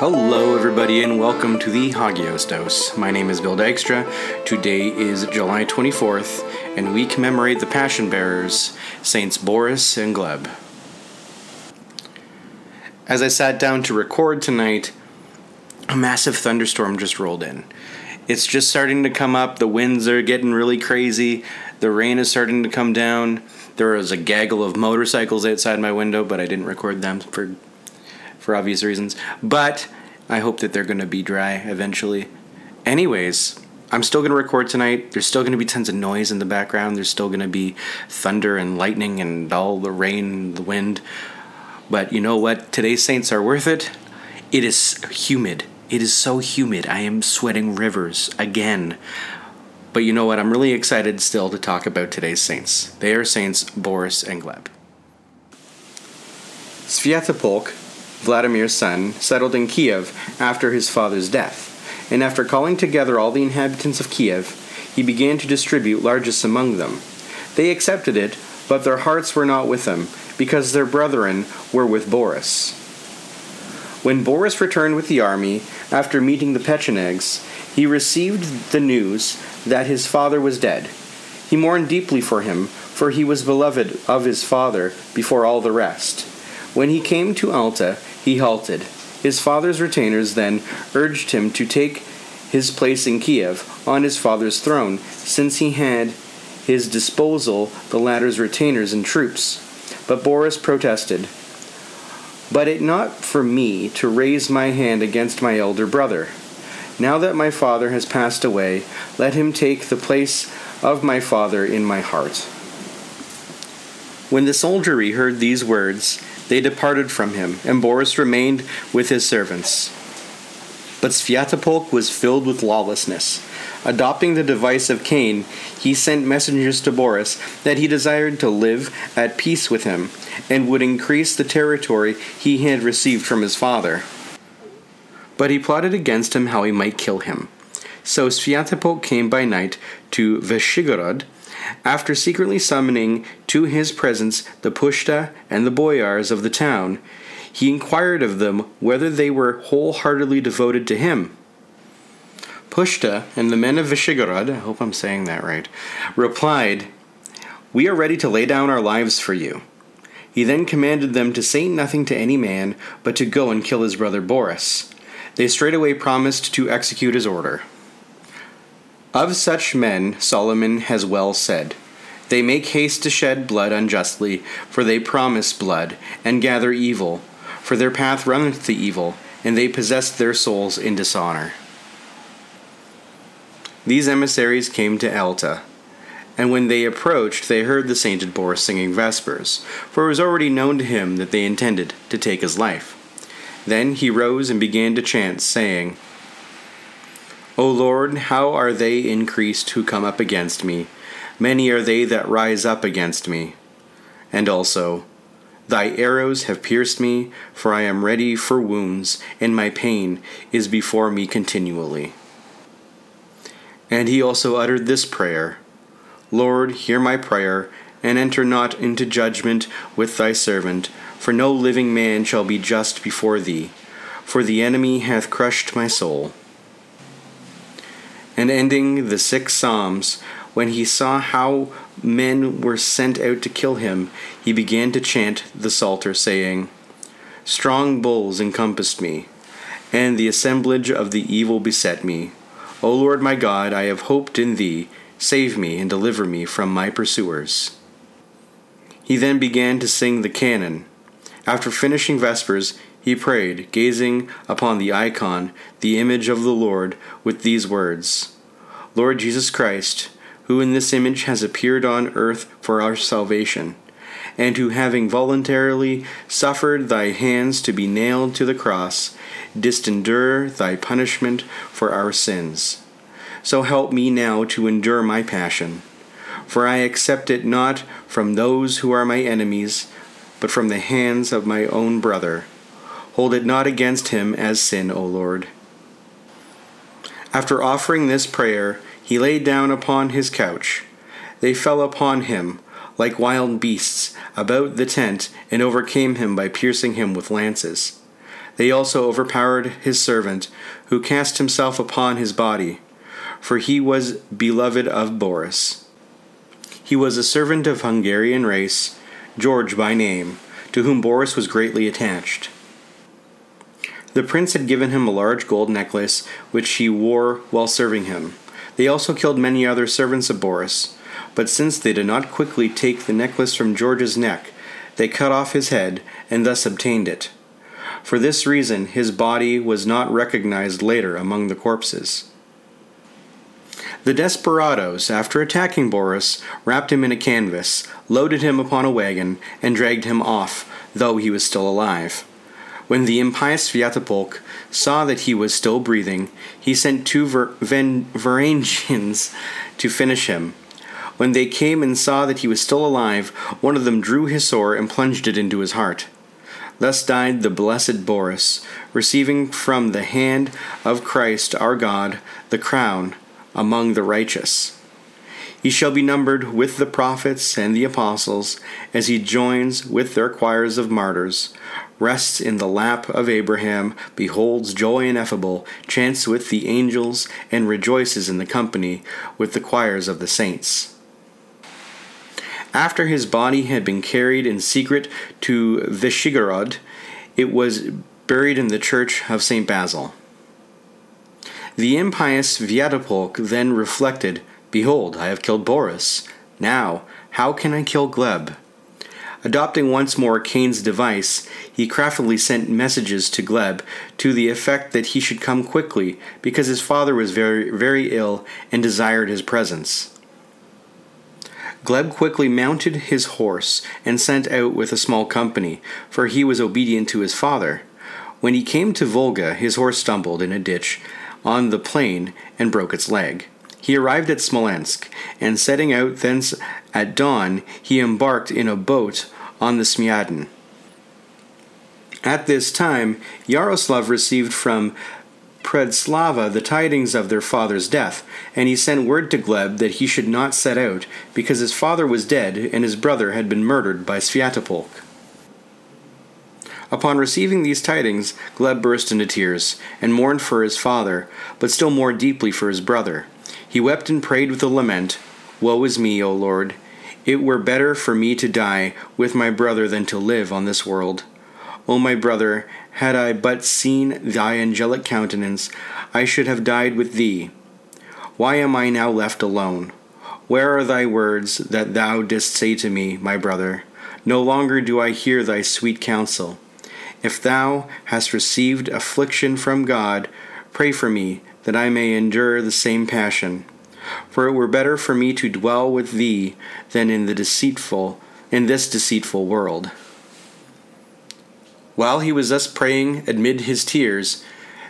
Hello, everybody, and welcome to the Hagios Dose. My name is Bill Dykstra. Today is July 24th, and we commemorate the Passion Bearers, Saints Boris and Gleb. As I sat down to record tonight, a massive thunderstorm just rolled in. It's just starting to come up, the winds are getting really crazy, the rain is starting to come down. There was a gaggle of motorcycles outside my window, but I didn't record them for for obvious reasons. But I hope that they're going to be dry eventually. Anyways, I'm still going to record tonight. There's still going to be tons of noise in the background. There's still going to be thunder and lightning and all the rain, the wind. But you know what? Today's saints are worth it. It is humid. It is so humid. I am sweating rivers again. But you know what? I'm really excited still to talk about today's saints. They are Saints Boris and Gleb. Sviatopolk Vladimir's son, settled in Kiev after his father's death, and after calling together all the inhabitants of Kiev, he began to distribute largesse among them. They accepted it, but their hearts were not with them, because their brethren were with Boris. When Boris returned with the army, after meeting the Pechenegs, he received the news that his father was dead. He mourned deeply for him, for he was beloved of his father before all the rest. When he came to Alta, he halted. His father's retainers then urged him to take his place in Kiev on his father's throne, since he had his disposal the latter's retainers and troops. But Boris protested, But it not for me to raise my hand against my elder brother. Now that my father has passed away, let him take the place of my father in my heart. When the soldiery heard these words, they departed from him, and Boris remained with his servants. But Sviatopolk was filled with lawlessness. Adopting the device of Cain, he sent messengers to Boris that he desired to live at peace with him, and would increase the territory he had received from his father. But he plotted against him how he might kill him. So Sviatopolk came by night to Vyshegorod, after secretly summoning to his presence the Pushta and the boyars of the town, he inquired of them whether they were wholeheartedly devoted to him. Pushta and the men of Vyshegorod, I hope I'm saying that right, replied, We are ready to lay down our lives for you. He then commanded them to say nothing to any man, but to go and kill his brother Boris. They straightway promised to execute his order. Of such men Solomon has well said, They make haste to shed blood unjustly, for they promise blood, and gather evil, for their path runneth to evil, and they possess their souls in dishonor. These emissaries came to Alta, and when they approached, they heard the sainted Boris singing Vespers, for it was already known to him that they intended to take his life. Then he rose and began to chant, saying, O Lord, how are they increased who come up against me? Many are they that rise up against me. And also, Thy arrows have pierced me, for I am ready for wounds, and my pain is before me continually. And he also uttered this prayer Lord, hear my prayer, and enter not into judgment with thy servant, for no living man shall be just before thee, for the enemy hath crushed my soul and ending the six Psalms, when he saw how men were sent out to kill him, he began to chant the Psalter, saying, Strong bulls encompassed me, and the assemblage of the evil beset me. O Lord my God, I have hoped in thee. Save me and deliver me from my pursuers. He then began to sing the canon. After finishing Vespers, he prayed, gazing upon the icon, the image of the Lord, with these words Lord Jesus Christ, who in this image has appeared on earth for our salvation, and who, having voluntarily suffered thy hands to be nailed to the cross, didst endure thy punishment for our sins. So help me now to endure my passion. For I accept it not from those who are my enemies, but from the hands of my own brother Hold it not against him as sin, O Lord. After offering this prayer, he lay down upon his couch. They fell upon him like wild beasts about the tent and overcame him by piercing him with lances. They also overpowered his servant, who cast himself upon his body, for he was beloved of Boris. He was a servant of Hungarian race, George by name, to whom Boris was greatly attached. The prince had given him a large gold necklace, which he wore while serving him. They also killed many other servants of Boris, but since they did not quickly take the necklace from George's neck, they cut off his head and thus obtained it. For this reason, his body was not recognized later among the corpses. The desperadoes, after attacking Boris, wrapped him in a canvas, loaded him upon a wagon, and dragged him off, though he was still alive. When the impious Sviatopolk saw that he was still breathing, he sent two Varangians to finish him. When they came and saw that he was still alive, one of them drew his sword and plunged it into his heart. Thus died the blessed Boris, receiving from the hand of Christ our God the crown among the righteous. He shall be numbered with the prophets and the apostles, as he joins with their choirs of martyrs, rests in the lap of Abraham, beholds joy ineffable, chants with the angels, and rejoices in the company with the choirs of the saints. After his body had been carried in secret to Vyshegorod, it was buried in the church of St. Basil. The impious Sviatopolk then reflected, Behold, I have killed Boris. Now, how can I kill Gleb? Adopting once more Cain's device, he craftily sent messages to Gleb to the effect that he should come quickly, because his father was very, very ill and desired his presence. Gleb quickly mounted his horse and sent out with a small company, for he was obedient to his father. When he came to Volga, his horse stumbled in a ditch on the plain and broke its leg. He arrived at Smolensk, and setting out thence at dawn, he embarked in a boat on the Smyaden. At this time, Yaroslav received from Predslava the tidings of their father's death, and he sent word to Gleb that he should not set out, because his father was dead and his brother had been murdered by Sviatopolk. Upon receiving these tidings, Gleb burst into tears, and mourned for his father, but still more deeply for his brother. He wept and prayed with a lament, Woe is me, O Lord! It were better for me to die with my brother than to live on this world. O my brother, had I but seen thy angelic countenance, I should have died with thee. Why am I now left alone? Where are thy words that thou didst say to me, my brother? No longer do I hear thy sweet counsel. If thou hast received affliction from God, pray for me, that I may endure the same passion. For it were better for me to dwell with thee than in the deceitful in this deceitful world. While he was thus praying amid his tears,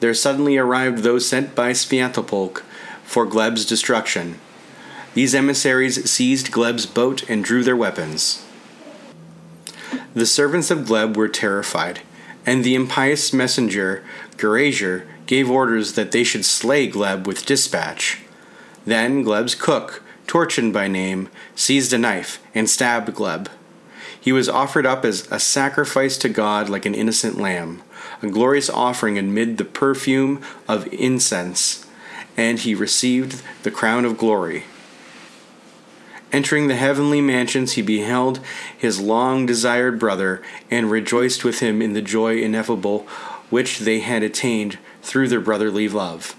there suddenly arrived those sent by Sviatopolk for Gleb's destruction. These emissaries seized Gleb's boat and drew their weapons. The servants of Gleb were terrified, and the impious messenger, Gerazier, gave orders that they should slay Gleb with dispatch. Then Gleb's cook, Torchin by name, seized a knife and stabbed Gleb. He was offered up as a sacrifice to God like an innocent lamb, a glorious offering amid the perfume of incense, and he received the crown of glory. Entering the heavenly mansions, he beheld his long desired brother and rejoiced with him in the joy ineffable which they had attained through their brotherly love.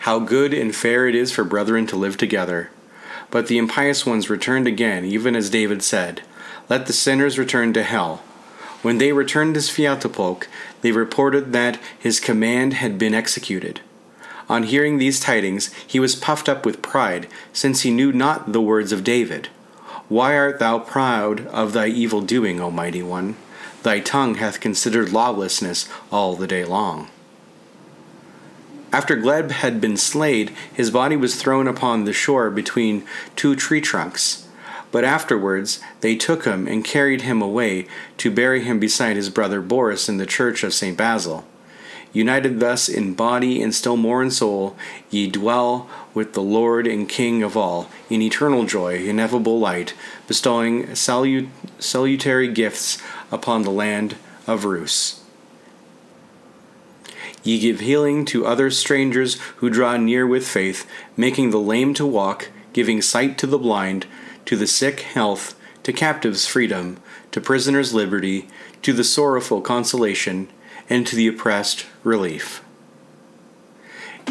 How good and fair it is for brethren to live together! But the impious ones returned again, even as David said, Let the sinners return to hell. When they returned to Sviatopolk, they reported that his command had been executed. On hearing these tidings, he was puffed up with pride, since he knew not the words of David. Why art thou proud of thy evil doing, O mighty one? Thy tongue hath considered lawlessness all the day long. After Gleb had been slayed, his body was thrown upon the shore between two tree trunks. But afterwards they took him and carried him away to bury him beside his brother Boris in the church of St. Basil. United thus in body and still more in soul, ye dwell with the Lord and King of all, in eternal joy, ineffable light, bestowing salut- salutary gifts upon the land of Rus. Ye give healing to other strangers who draw near with faith, making the lame to walk, giving sight to the blind, to the sick health, to captives freedom, to prisoners liberty, to the sorrowful consolation, and to the oppressed relief.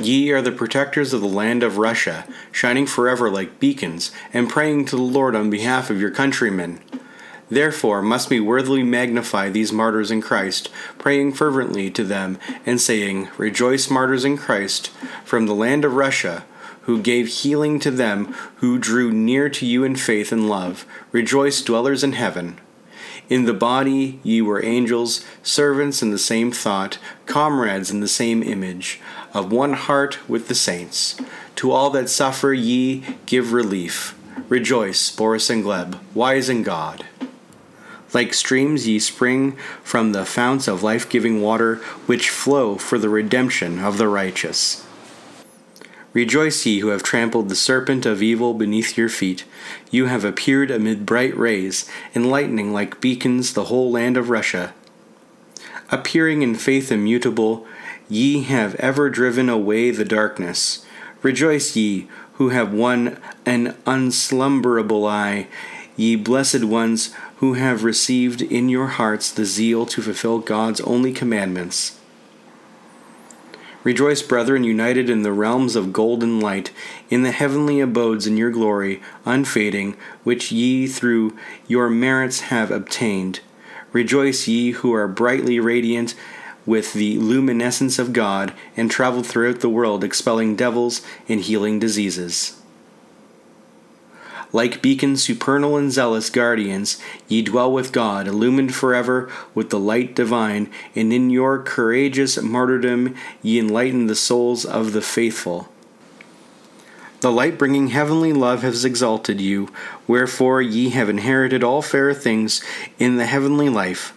Ye are the protectors of the land of Russia, shining forever like beacons, and praying to the Lord on behalf of your countrymen. Therefore must we worthily magnify these martyrs in Christ, praying fervently to them, and saying, Rejoice, martyrs in Christ, from the land of Russia, who gave healing to them who drew near to you in faith and love. Rejoice, dwellers in heaven. In the body ye were angels, servants in the same thought, comrades in the same image, of one heart with the saints. To all that suffer ye give relief. Rejoice, Boris and Gleb, wise in God. Like streams ye spring from the founts of life giving water, which flow for the redemption of the righteous. Rejoice ye who have trampled the serpent of evil beneath your feet. You have appeared amid bright rays, enlightening like beacons the whole land of Russia. Appearing in faith immutable, ye have ever driven away the darkness. Rejoice ye who have won an unslumberable eye, ye blessed ones who have received in your hearts the zeal to fulfill God's only commandments. Rejoice, brethren, united in the realms of golden light, in the heavenly abodes in your glory, unfading, which ye through your merits have obtained. Rejoice, ye who are brightly radiant with the luminescence of God, and travel throughout the world, expelling devils and healing diseases. Like beacons supernal and zealous guardians, ye dwell with God, illumined forever with the light divine, and in your courageous martyrdom ye enlighten the souls of the faithful. The light bringing heavenly love has exalted you, wherefore ye have inherited all fair things in the heavenly life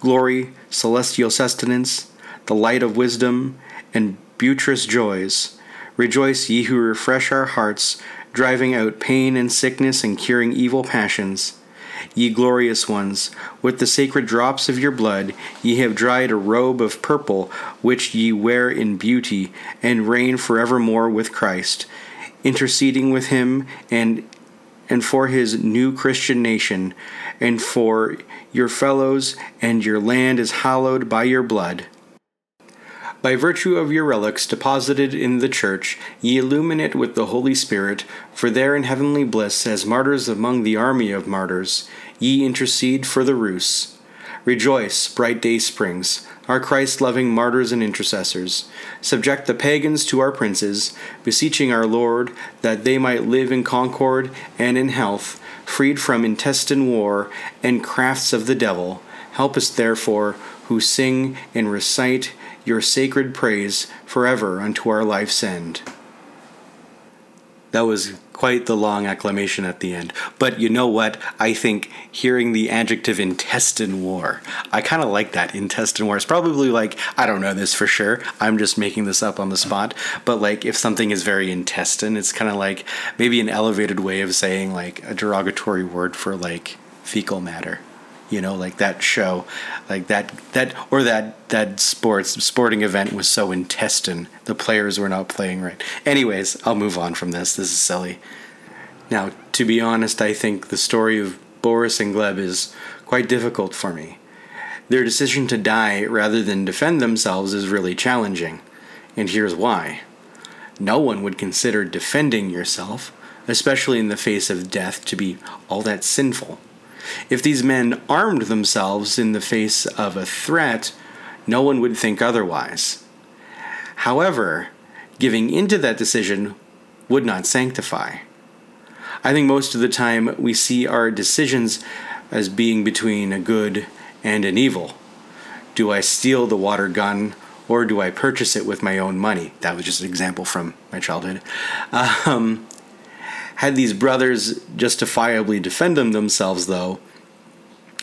glory, celestial sustenance, the light of wisdom, and beauteous joys. Rejoice, ye who refresh our hearts driving out pain and sickness and curing evil passions. Ye glorious ones, with the sacred drops of your blood, ye have dried a robe of purple, which ye wear in beauty, and reign forevermore with Christ, interceding with him and and for his new Christian nation, and for your fellows, and your land is hallowed by your blood. By virtue of your relics deposited in the Church, ye illumine it with the Holy Spirit, for there in heavenly bliss, as martyrs among the army of martyrs, ye intercede for the Rus. Rejoice, bright day springs, our Christ loving martyrs and intercessors. Subject the pagans to our princes, beseeching our Lord that they might live in concord and in health, freed from intestine war and crafts of the devil. Help us, therefore, who sing and recite your sacred praise forever unto our life's end. That was quite the long acclamation at the end. But you know what? I think hearing the adjective intestine war, I kind of like that intestine war. It's probably like, I don't know this for sure. I'm just making this up on the spot. But like, if something is very intestine, it's kind of like maybe an elevated way of saying like a derogatory word for like fecal matter you know like that show like that that or that that sports sporting event was so intestine the players were not playing right. Anyways i'll move on from this. This is silly. Now to be honest i think the story of boris and gleb is quite difficult for me. Their decision to die rather than defend themselves is really challenging and here's why. No one would consider defending yourself especially in the face of death to be all that sinful if these men armed themselves in the face of a threat, no one would think otherwise. However, giving into that decision would not sanctify. I think most of the time we see our decisions as being between a good and an evil. Do I steal the water gun or do I purchase it with my own money? That was just an example from my childhood. Um, had these brothers justifiably defended themselves, though,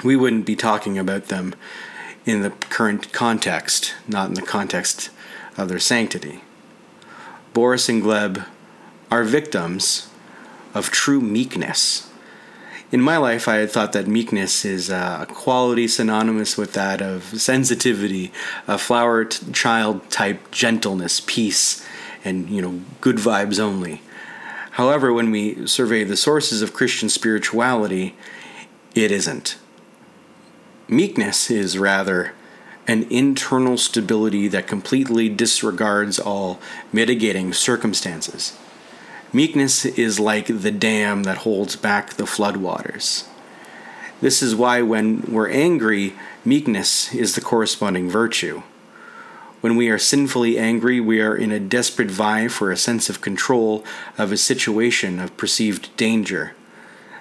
we wouldn't be talking about them in the current context, not in the context of their sanctity. Boris and Gleb are victims of true meekness. in my life, I had thought that meekness is a quality synonymous with that of sensitivity, a flower t- child type gentleness, peace, and you know good vibes only. However, when we survey the sources of Christian spirituality, it isn't. Meekness is rather an internal stability that completely disregards all mitigating circumstances. Meekness is like the dam that holds back the floodwaters. This is why, when we're angry, meekness is the corresponding virtue. When we are sinfully angry, we are in a desperate vie for a sense of control of a situation of perceived danger.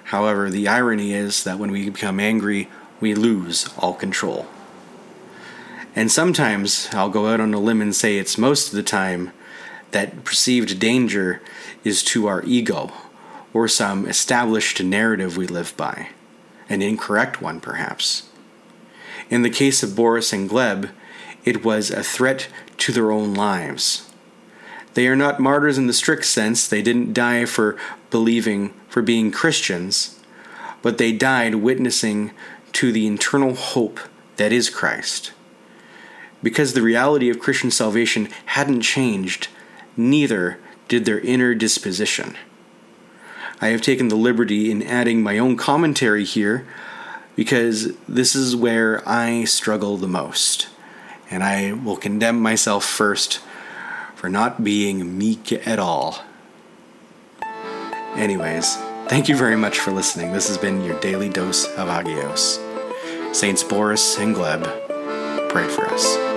However, the irony is that when we become angry, we lose all control. And sometimes I'll go out on a limb and say it's most of the time that perceived danger is to our ego or some established narrative we live by, an incorrect one perhaps. In the case of Boris and Gleb, it was a threat to their own lives. They are not martyrs in the strict sense, they didn't die for believing, for being Christians, but they died witnessing to the internal hope that is Christ. Because the reality of Christian salvation hadn't changed, neither did their inner disposition. I have taken the liberty in adding my own commentary here because this is where I struggle the most. And I will condemn myself first for not being meek at all. Anyways, thank you very much for listening. This has been your daily dose of Agios. Saints Boris and Gleb pray for us.